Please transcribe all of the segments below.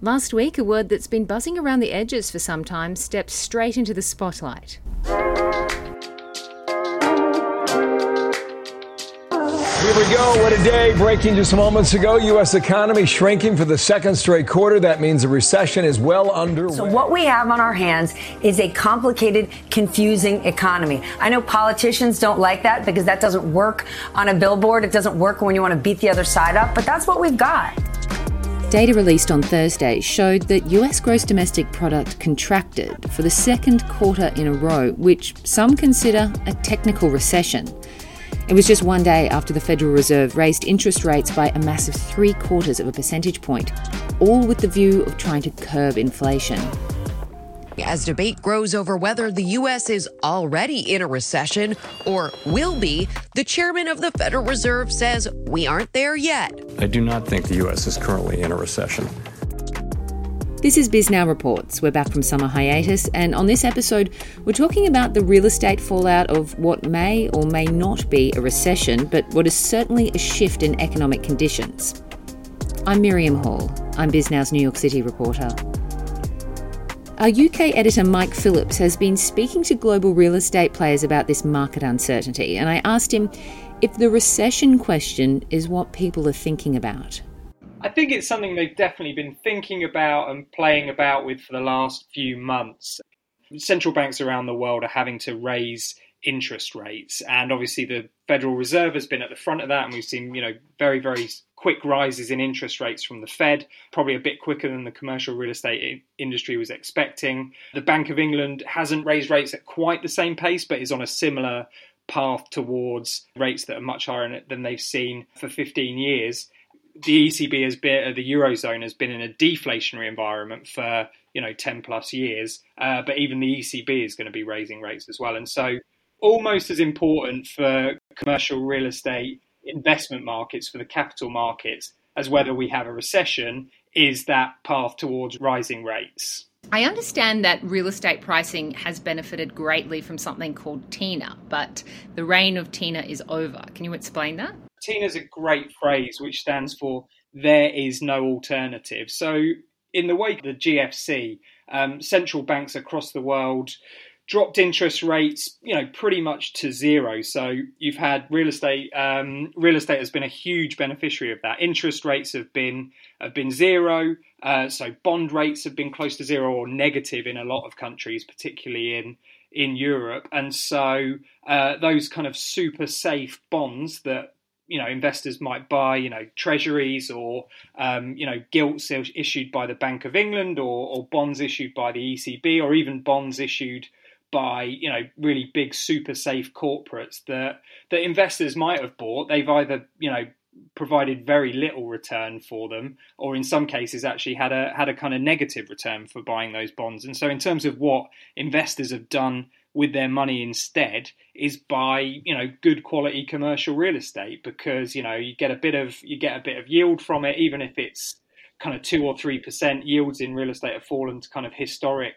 Last week, a word that's been buzzing around the edges for some time stepped straight into the spotlight. Here we go. What a day. Breaking just moments ago. U.S. economy shrinking for the second straight quarter. That means a recession is well underway. So, what we have on our hands is a complicated, confusing economy. I know politicians don't like that because that doesn't work on a billboard. It doesn't work when you want to beat the other side up, but that's what we've got. Data released on Thursday showed that US gross domestic product contracted for the second quarter in a row, which some consider a technical recession. It was just one day after the Federal Reserve raised interest rates by a massive three quarters of a percentage point, all with the view of trying to curb inflation. As debate grows over whether the U.S. is already in a recession or will be, the chairman of the Federal Reserve says we aren't there yet. I do not think the U.S. is currently in a recession. This is Bisnow Reports. We're back from summer hiatus, and on this episode, we're talking about the real estate fallout of what may or may not be a recession, but what is certainly a shift in economic conditions. I'm Miriam Hall. I'm Bisnow's New York City reporter. Our UK editor Mike Phillips has been speaking to global real estate players about this market uncertainty, and I asked him if the recession question is what people are thinking about. I think it's something they've definitely been thinking about and playing about with for the last few months. Central banks around the world are having to raise interest rates, and obviously the Federal Reserve has been at the front of that, and we've seen you know very very quick rises in interest rates from the Fed, probably a bit quicker than the commercial real estate industry was expecting. The Bank of England hasn't raised rates at quite the same pace, but is on a similar path towards rates that are much higher than they've seen for 15 years. The ECB has been, the eurozone has been in a deflationary environment for you know 10 plus years, uh, but even the ECB is going to be raising rates as well, and so almost as important for commercial real estate investment markets, for the capital markets, as whether we have a recession, is that path towards rising rates. I understand that real estate pricing has benefited greatly from something called TINA, but the reign of TINA is over. Can you explain that? TINA is a great phrase which stands for there is no alternative. So, in the wake of the GFC, um, central banks across the world dropped interest rates, you know, pretty much to zero. So you've had real estate. Um, real estate has been a huge beneficiary of that. Interest rates have been have been zero. Uh, so bond rates have been close to zero or negative in a lot of countries, particularly in in Europe. And so uh, those kind of super safe bonds that you know investors might buy, you know, treasuries or um, you know gilts issued by the Bank of England or, or bonds issued by the ECB or even bonds issued by you know really big super safe corporates that that investors might have bought. They've either you know provided very little return for them or in some cases actually had a had a kind of negative return for buying those bonds. And so in terms of what investors have done with their money instead is buy you know good quality commercial real estate because you know you get a bit of you get a bit of yield from it even if it's kind of 2 or 3% yields in real estate have fallen to kind of historic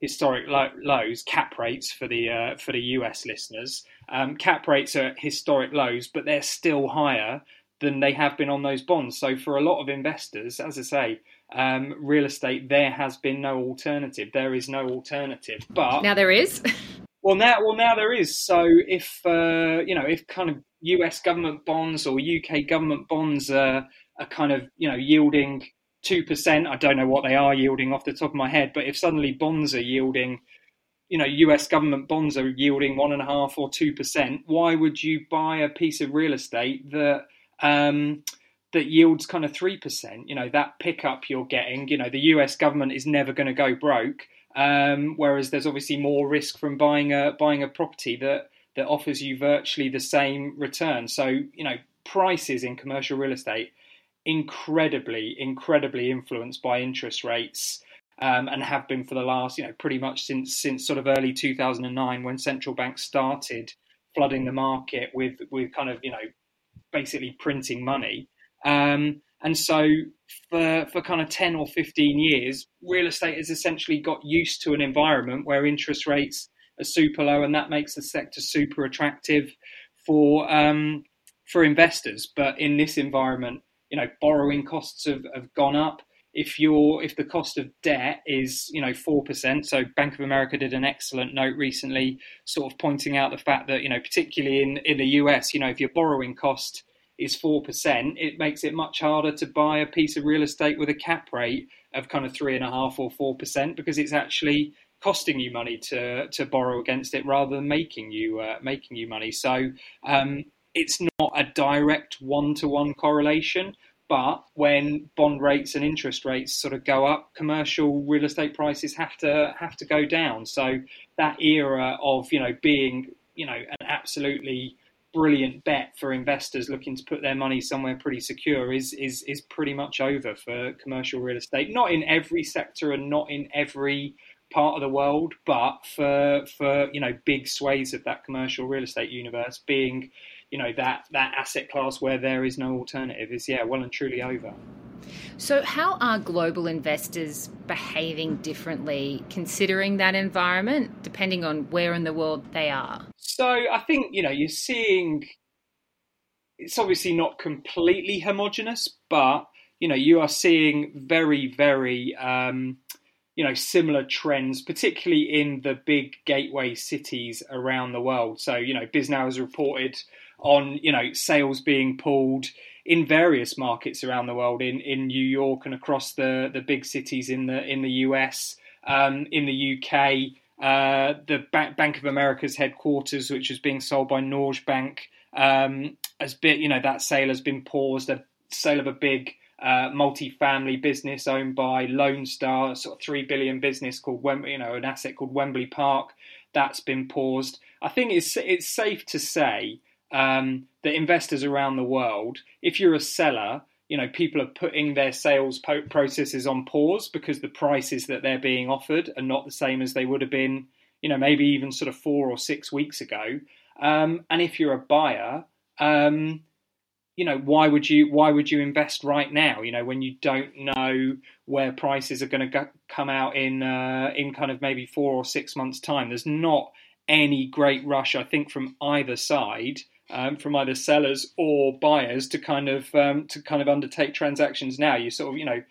historic lows, cap rates for the uh, for the US listeners. Um, cap rates are historic lows, but they're still higher than they have been on those bonds. So for a lot of investors, as I say, um, real estate there has been no alternative. There is no alternative. But now there is. well, now well now there is. So if uh, you know if kind of US government bonds or UK government bonds are, are kind of you know yielding two percent. I don't know what they are yielding off the top of my head, but if suddenly bonds are yielding, you know, U.S. government bonds are yielding one and a half or two percent, why would you buy a piece of real estate that um, that yields kind of three percent? You know, that pickup you're getting. You know, the U.S. government is never going to go broke, um, whereas there's obviously more risk from buying a buying a property that that offers you virtually the same return. So you know, prices in commercial real estate incredibly, incredibly influenced by interest rates. Um, and have been for the last, you know, pretty much since since sort of early 2009 when central banks started flooding the market with with kind of you know basically printing money. Um, and so for for kind of 10 or 15 years, real estate has essentially got used to an environment where interest rates are super low, and that makes the sector super attractive for um, for investors. But in this environment, you know, borrowing costs have, have gone up. if you're if the cost of debt is you know four percent, so Bank of America did an excellent note recently, sort of pointing out the fact that you know particularly in in the US, you know if your borrowing cost is four percent, it makes it much harder to buy a piece of real estate with a cap rate of kind of three and a half or four percent because it's actually costing you money to to borrow against it rather than making you uh, making you money. So um, it's not a direct one to one correlation. But when bond rates and interest rates sort of go up, commercial real estate prices have to have to go down. So that era of you know being you know an absolutely brilliant bet for investors looking to put their money somewhere pretty secure is is is pretty much over for commercial real estate. Not in every sector and not in every part of the world, but for for you know big swathes of that commercial real estate universe being you know that that asset class where there is no alternative is yeah well and truly over. So, how are global investors behaving differently considering that environment, depending on where in the world they are? So, I think you know you're seeing it's obviously not completely homogenous, but you know you are seeing very very um, you know similar trends, particularly in the big gateway cities around the world. So, you know, Bisnow has reported on you know sales being pulled in various markets around the world, in, in New York and across the, the big cities in the in the US, um, in the UK, uh, the ba- Bank of America's headquarters, which was being sold by Norges Bank, um, has been you know that sale has been paused. A sale of a big uh, multi-family business owned by Lone Star, sort of three billion business called Wem- you know an asset called Wembley Park, that's been paused. I think it's it's safe to say um, that investors around the world, if you're a seller, you know people are putting their sales po- processes on pause because the prices that they're being offered are not the same as they would have been, you know, maybe even sort of four or six weeks ago. Um, and if you're a buyer, um, you know, why would you why would you invest right now? You know, when you don't know where prices are going to come out in uh, in kind of maybe four or six months' time. There's not any great rush, I think, from either side um, from either sellers or buyers to kind of um, to kind of undertake transactions now. You sort of you know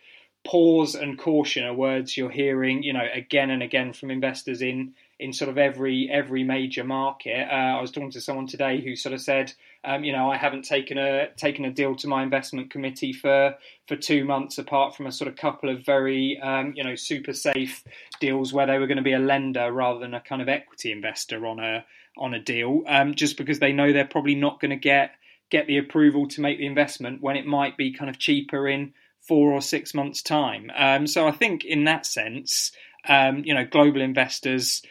pause and caution are words you're hearing you know again and again from investors in in sort of every every major market. Uh, I was talking to someone today who sort of said, um, you know, I haven't taken a taken a deal to my investment committee for for two months, apart from a sort of couple of very um, you know super safe deals where they were going to be a lender rather than a kind of equity investor on a on a deal, um, just because they know they're probably not going to get get the approval to make the investment when it might be kind of cheaper in four or six months' time. Um, so I think in that sense, um, you know, global investors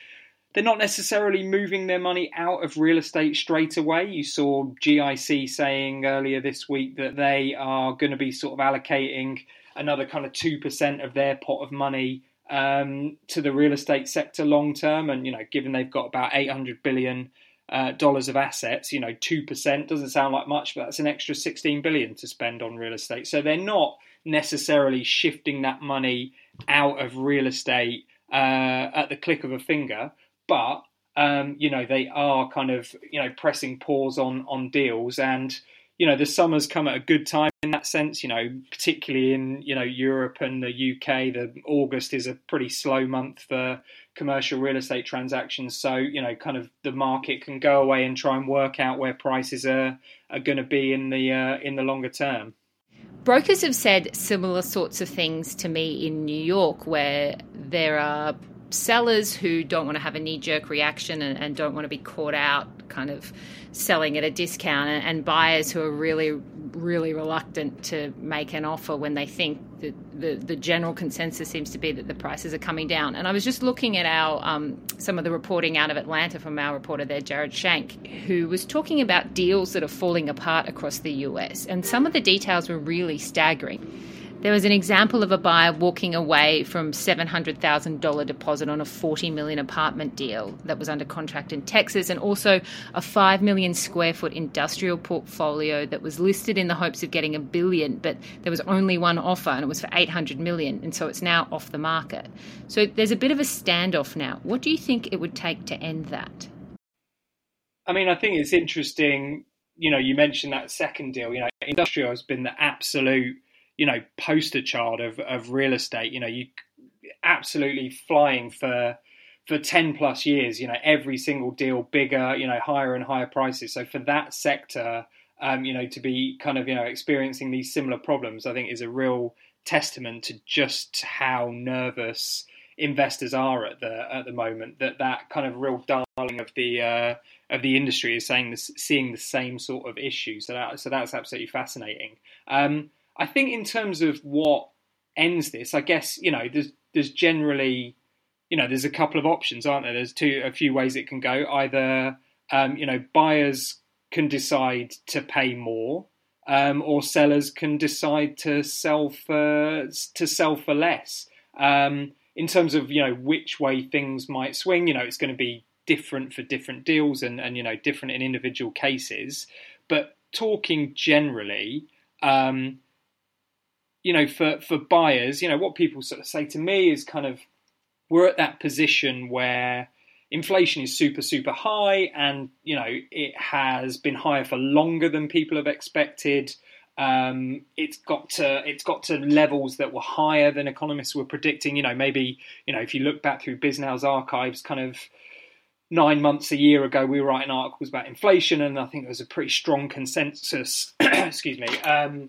they're not necessarily moving their money out of real estate straight away. You saw GIC saying earlier this week that they are going to be sort of allocating another kind of 2% of their pot of money um, to the real estate sector long term. And, you know, given they've got about 800 billion uh, dollars of assets, you know, 2% doesn't sound like much, but that's an extra 16 billion to spend on real estate. So they're not necessarily shifting that money out of real estate uh, at the click of a finger, but um, you know they are kind of you know pressing pause on on deals and you know the summer's come at a good time in that sense you know particularly in you know Europe and the UK the August is a pretty slow month for commercial real estate transactions. So you know kind of the market can go away and try and work out where prices are are going to be in the uh, in the longer term. Brokers have said similar sorts of things to me in New York where there are sellers who don't want to have a knee jerk reaction and, and, don't want to be caught out kind of selling at a discount, and, and, buyers who are really, really reluctant to make an offer when they think that the, the general consensus seems to be that the prices are coming down. And I was just looking at our um, some of the reporting out of Atlanta from our reporter there, Jared Shank, who was talking about deals that are falling apart across the US, and some of the details were really staggering. There was an example of a buyer walking away from $700,000 deposit on a 40 million apartment deal that was under contract in Texas and also a 5 million square foot industrial portfolio that was listed in the hopes of getting a billion, but there was only one offer and it was for 800 million and so it's now off the market. So there's a bit of a standoff now. What do you think it would take to end that? I mean, I think it's interesting, you know, you mentioned that second deal, you know, industrial has been the absolute you know poster child of of real estate. You know, you absolutely flying for for 10 plus years, you know, every single deal bigger, you know, higher and higher prices. So for that sector, um, you know, to be kind of, you know, experiencing these similar problems, I think is a real testament to just how nervous investors are at the at the moment. That that kind of real darling of the uh, of the industry is saying this, seeing the same sort of issue. So that so that's absolutely fascinating. Um, I think in terms of what ends this, I guess you know there's there's generally you know, there's a couple of options, aren't there? There's two, a few ways it can go. Either, um, you know, buyers can decide to pay more, um, or sellers can decide to sell for to sell for less. Um, in terms of you know which way things might swing, you know, it's going to be different for different deals and and you know different in individual cases. But talking generally, um, you know, for for buyers, you know, what people sort of say to me is kind of we're at that position where inflation is super super high and you know it has been higher for longer than people have expected. Um, it's got to it's got to levels that were higher than economists were predicting. You know maybe you know if you look back through Bisnow's archives kind of nine months a year ago we were writing articles about inflation and I think there was a pretty strong consensus excuse me um,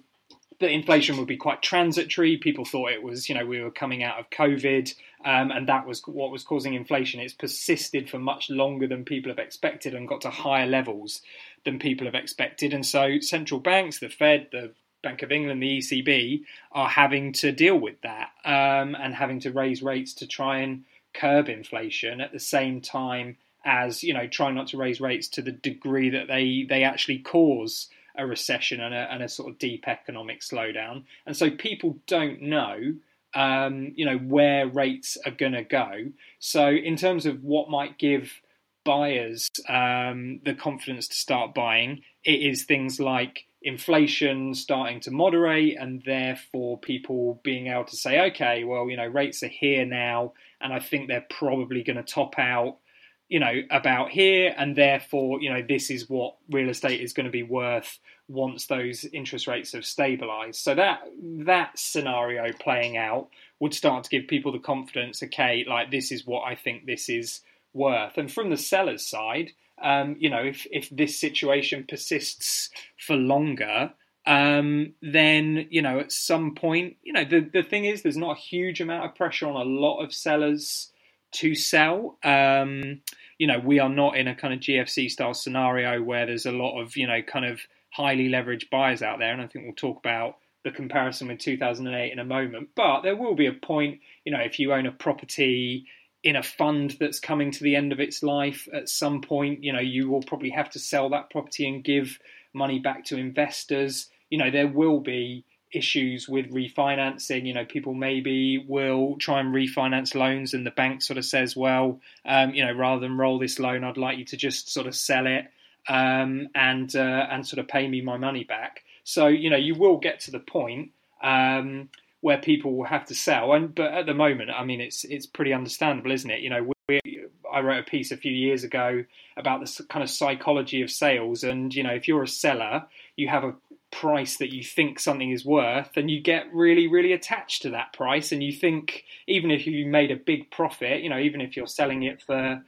that inflation would be quite transitory. People thought it was, you know, we were coming out of COVID, um, and that was what was causing inflation. It's persisted for much longer than people have expected and got to higher levels than people have expected. And so, central banks, the Fed, the Bank of England, the ECB, are having to deal with that um, and having to raise rates to try and curb inflation at the same time as you know trying not to raise rates to the degree that they they actually cause a recession and a, and a sort of deep economic slowdown. And so people don't know, um, you know, where rates are going to go. So in terms of what might give buyers um, the confidence to start buying, it is things like inflation starting to moderate and therefore people being able to say okay well you know rates are here now and i think they're probably going to top out you know about here and therefore you know this is what real estate is going to be worth once those interest rates have stabilized. So that that scenario playing out would start to give people the confidence okay like this is what i think this is worth. And from the seller's side um, you know if if this situation persists for longer um, then you know at some point you know the the thing is there's not a huge amount of pressure on a lot of sellers to sell. Um, you know, we are not in a kind of GFC style scenario where there's a lot of, you know, kind of highly leveraged buyers out there. And I think we'll talk about the comparison with 2008 in a moment. But there will be a point, you know, if you own a property in a fund that's coming to the end of its life at some point, you know, you will probably have to sell that property and give money back to investors. You know, there will be issues with refinancing. You know, people maybe will try and refinance loans, and the bank sort of says, "Well, um, you know, rather than roll this loan, I'd like you to just sort of sell it um, and uh, and sort of pay me my money back." So you know, you will get to the point um, where people will have to sell. And but at the moment, I mean, it's it's pretty understandable, isn't it? You know, we, I wrote a piece a few years ago about the kind of psychology of sales, and you know, if you're a seller, you have a price that you think something is worth and you get really really attached to that price and you think even if you made a big profit you know even if you're selling it for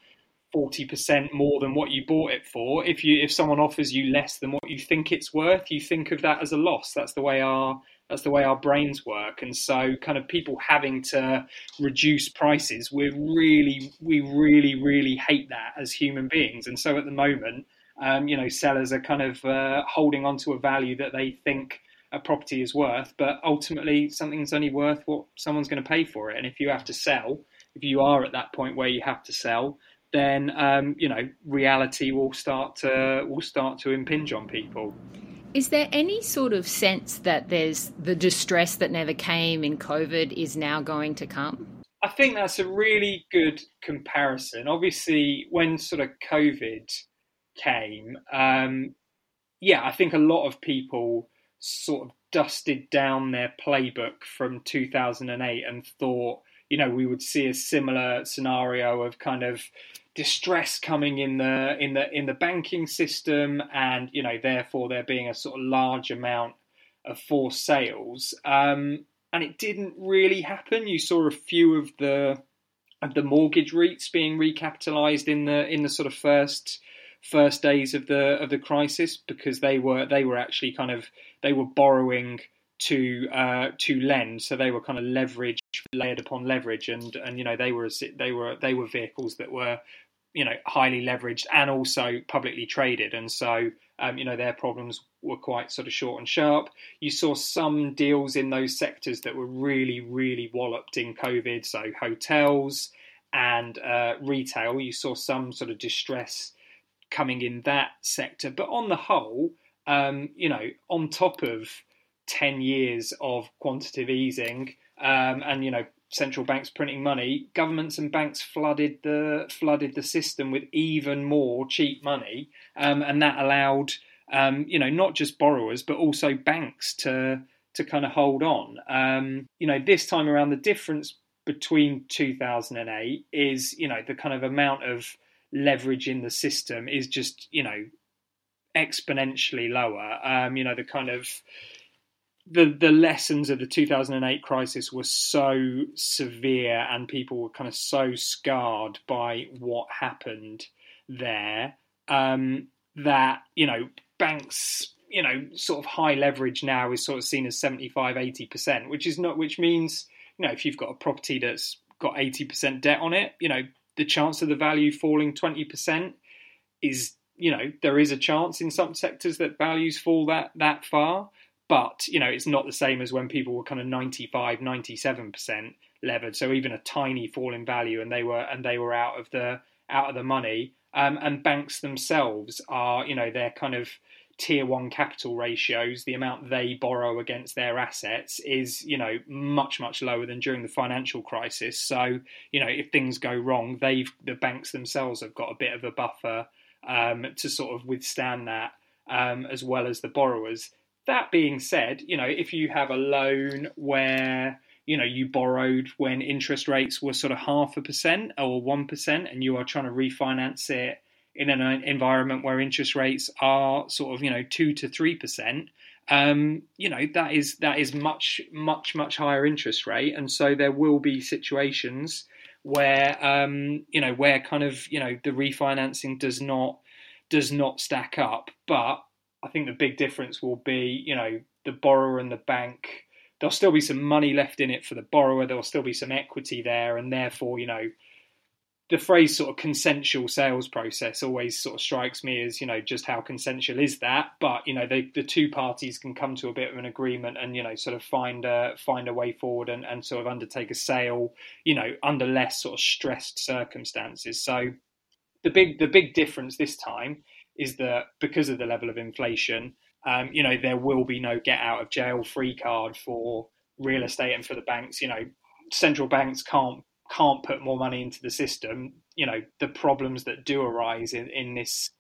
40% more than what you bought it for if you if someone offers you less than what you think it's worth you think of that as a loss. That's the way our that's the way our brains work. And so kind of people having to reduce prices we're really we really really hate that as human beings. And so at the moment um, you know, sellers are kind of uh, holding on to a value that they think a property is worth, but ultimately something's only worth what someone's going to pay for it. And if you have to sell, if you are at that point where you have to sell, then um, you know reality will start to will start to impinge on people. Is there any sort of sense that there's the distress that never came in COVID is now going to come? I think that's a really good comparison. Obviously, when sort of COVID came, um, yeah, I think a lot of people sort of dusted down their playbook from 2008 and thought, you know, we would see a similar scenario of kind of distress coming in the in the in the banking system, and you know, therefore there being a sort of large amount of forced sales, um, and it didn't really happen. You saw a few of the of the mortgage REITs being recapitalized in the in the sort of first first days of the of the crisis because they were they were actually kind of they were borrowing to uh, to lend, so they were kind of leverage layered upon leverage, and and you know they were they were they were vehicles that were you know highly leveraged and also publicly traded, and so um, you know their problems were quite sort of short and sharp. You saw some deals in those sectors that were really really walloped in COVID, so hotels and uh, retail. You saw some sort of distress coming in that sector, but on the whole, um, you know, on top of 10 years of quantitative easing um, and, you know, central banks printing money, governments and banks flooded the flooded the system with even more cheap money, um, and that allowed um, you know not just borrowers but also banks to to kind of hold on. Um, you know, this time around, the difference between 2008 is you know the kind of amount of leverage in the system is just you know exponentially lower. Um, you know, the kind of the the lessons of the 2008 crisis were so severe and people were kind of so scarred by what happened there um, that you know banks you know sort of high leverage now is sort of seen as 75 80% which is not which means you know if you've got a property that's got 80% debt on it you know the chance of the value falling 20% is you know there is a chance in some sectors that values fall that that far but you know it's not the same as when people were kind of 95 97% levered so even a tiny fall in value and they were and they were out of the out of the money. Um, and banks themselves are you know they're kind of tier one capital ratios the amount they borrow against their assets is you know much much lower than during the financial crisis. So you know if things go wrong they've the banks themselves have got a bit of a buffer um, to sort of withstand that um, as well as the borrowers. That being said, you know, if you have a loan where you know you borrowed when interest rates were sort of half a percent or one percent, and you are trying to refinance it in an environment where interest rates are sort of you know two to three percent, um, you know that is that is much much much higher interest rate, and so there will be situations where um, you know where kind of you know the refinancing does not does not stack up, but I think the big difference will be, you know, the borrower and the bank. There'll still be some money left in it for the borrower. There'll still be some equity there, and therefore, you know, the phrase sort of consensual sales process always sort of strikes me as you know just how consensual is that but you know they, the two parties can come to a bit of an agreement and you know sort of find a find a way forward and, and sort of undertake a sale you know under less sort of stressed circumstances so the big the big difference this time is that because of the level of inflation, um, you know, there will be no get out of jail free card for real estate and for the banks. You know, central banks can't can't put more money into the system. You know, the problems that do arise in, in this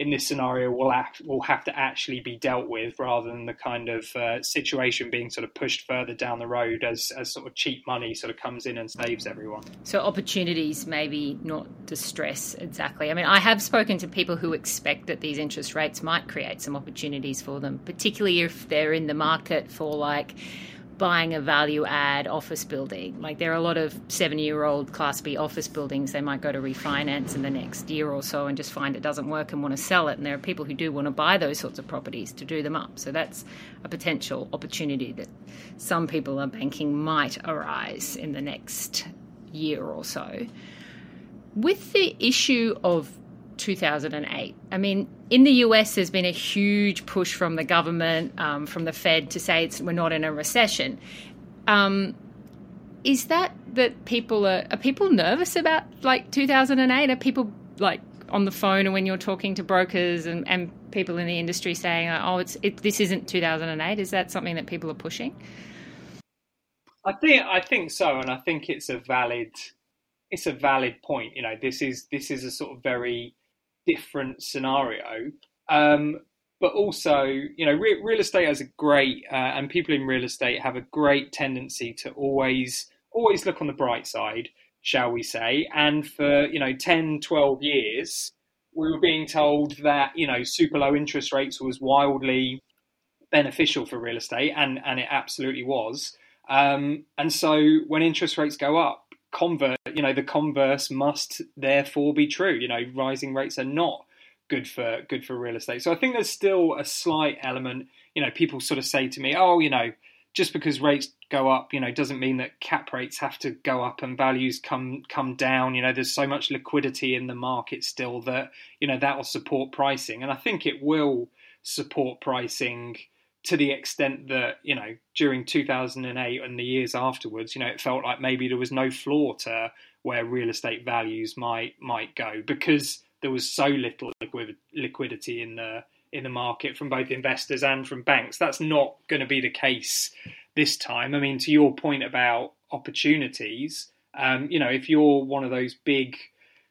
in this scenario will act, will have to actually be dealt with rather than the kind of uh, situation being sort of pushed further down the road as, as sort of cheap money sort of comes in and saves everyone. So opportunities, maybe not distress exactly. I mean, I have spoken to people who expect that these interest rates might create some opportunities for them, particularly if they're in the market for like buying a value add office building. Like there are a lot of seven year old Class B office buildings they might go to refinance in the next year or so and just find it doesn't work and want to sell it. And there are people who do want to buy those sorts of properties to do them up. So that's a potential opportunity that some people are banking might arise in the next year or so. With the issue of 2008. I mean, in the US, there's been a huge push from the government, um, from the Fed, to say we're not in a recession. Um, is that that people are are people nervous about like 2008? Are people like on the phone and when you're talking to brokers and, and people in the industry saying, "Oh, it's it, this isn't 2008"? Is that something that people are pushing? I think I think so, and I think it's a valid it's a valid point. You know, this is this is a sort of very different scenario. Um, but also, you know, re- real estate has a great, uh, and people in real estate have a great tendency to always, always look on the bright side, shall we say. And for, you know, 10, 12 years, we were being told that, you know, super low interest rates was wildly, beneficial for real estate, and and it absolutely was. Um, and so when interest rates go up, convert, you know, the converse must therefore be true. You know, rising rates are not good for good for real estate. So I think there's still a slight element. You know, people sort of say to me, "Oh, you know, just because rates go up, you know, doesn't mean that cap rates have to go up and values come come down. You know, there's so much liquidity in the market still that you know that will support pricing, and I think it will support pricing to the extent that you know during 2008 and the years afterwards you know it felt like maybe there was no floor to where real estate values might might go because there was so little liquid, liquidity in the in the market from both investors and from banks. That's not going to be the case this time. I mean to your point about opportunities um, you know if you're one of those big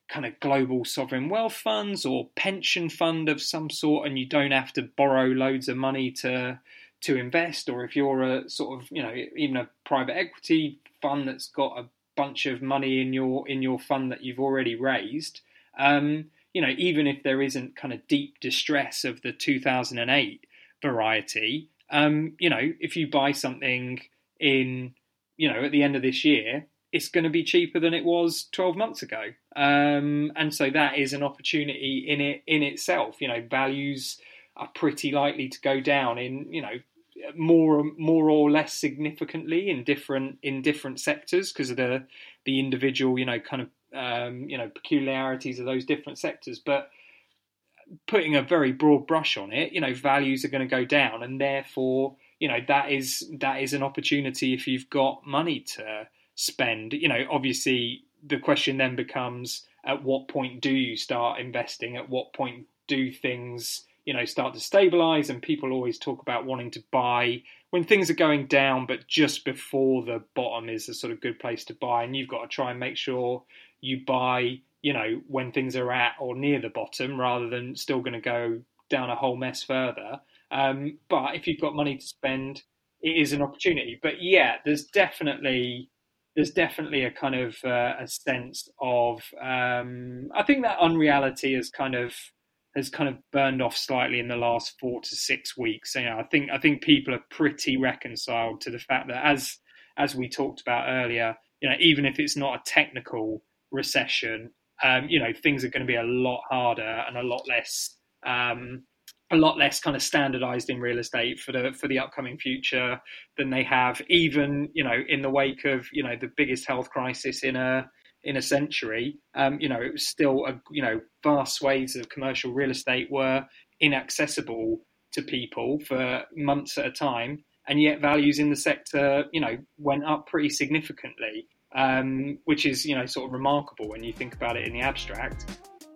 kind of global sovereign wealth funds or pension fund of some sort and you don't have to borrow loads of money to to invest or if you're a sort of you know even a private equity fund that's got a bunch of money in your in your fund that you've already raised um, you know even if there isn't kind of deep distress of the 2008 variety um, you know if you buy something in you know at the end of this year it's going to be cheaper than it was 12 months ago. Um, and so that is an opportunity in it in itself. You know, values are pretty likely to go down in, you know, more more or less significantly in different in different sectors because of the the individual, you know, kind of um, you know, peculiarities of those different sectors. But putting a very broad brush on it, you know, values are going to go down and therefore, you know, that is that is an opportunity if you've got money to spend. You know, obviously the question then becomes at what point do you start investing? At what point do things, you know, start to stabilize? And people always talk about wanting to buy when things are going down, but just before the bottom is a sort of good place to buy. And you've got to try and make sure you buy, you know, when things are at or near the bottom rather than still going to go down a whole mess further. Um, but if you've got money to spend, it is an opportunity. But yeah, there's definitely there's definitely a kind of uh, a sense of um, I think that unreality has kind of has kind of burned off slightly in the last four to six weeks. You know, I think I think people are pretty reconciled to the fact that as as we talked about earlier, you know, even if it's not a technical recession, um, you know, things are going to be a lot harder and a lot less um, a lot less kind of standardized in real estate for the for the upcoming future than they have even you know in the wake of you know the biggest health crisis in a in a century. Um, you know it was still a you know vast swathes of commercial real estate were inaccessible to people for months at a time and yet values in the sector you know went up pretty significantly um, which is you know sort of remarkable when you think about it in the abstract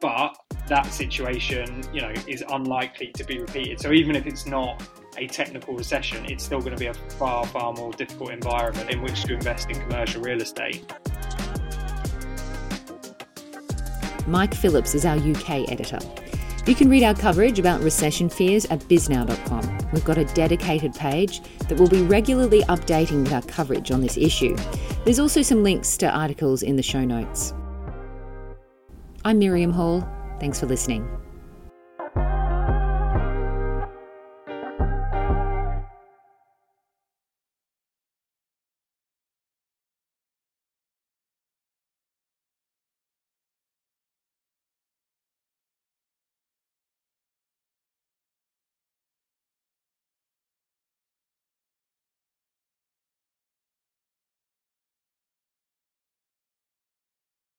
but that situation, you know, is unlikely to be repeated. So even if it's not a technical recession, it's still going to be a far, far more difficult environment in which to invest in commercial real estate. Mike Phillips is our UK editor. You can read our coverage about recession fears at bisnow.com. We've got a dedicated page that will be regularly updating with our coverage on this issue. There's also some links to articles in the show notes. I'm Miriam Hall. Thanks for listening.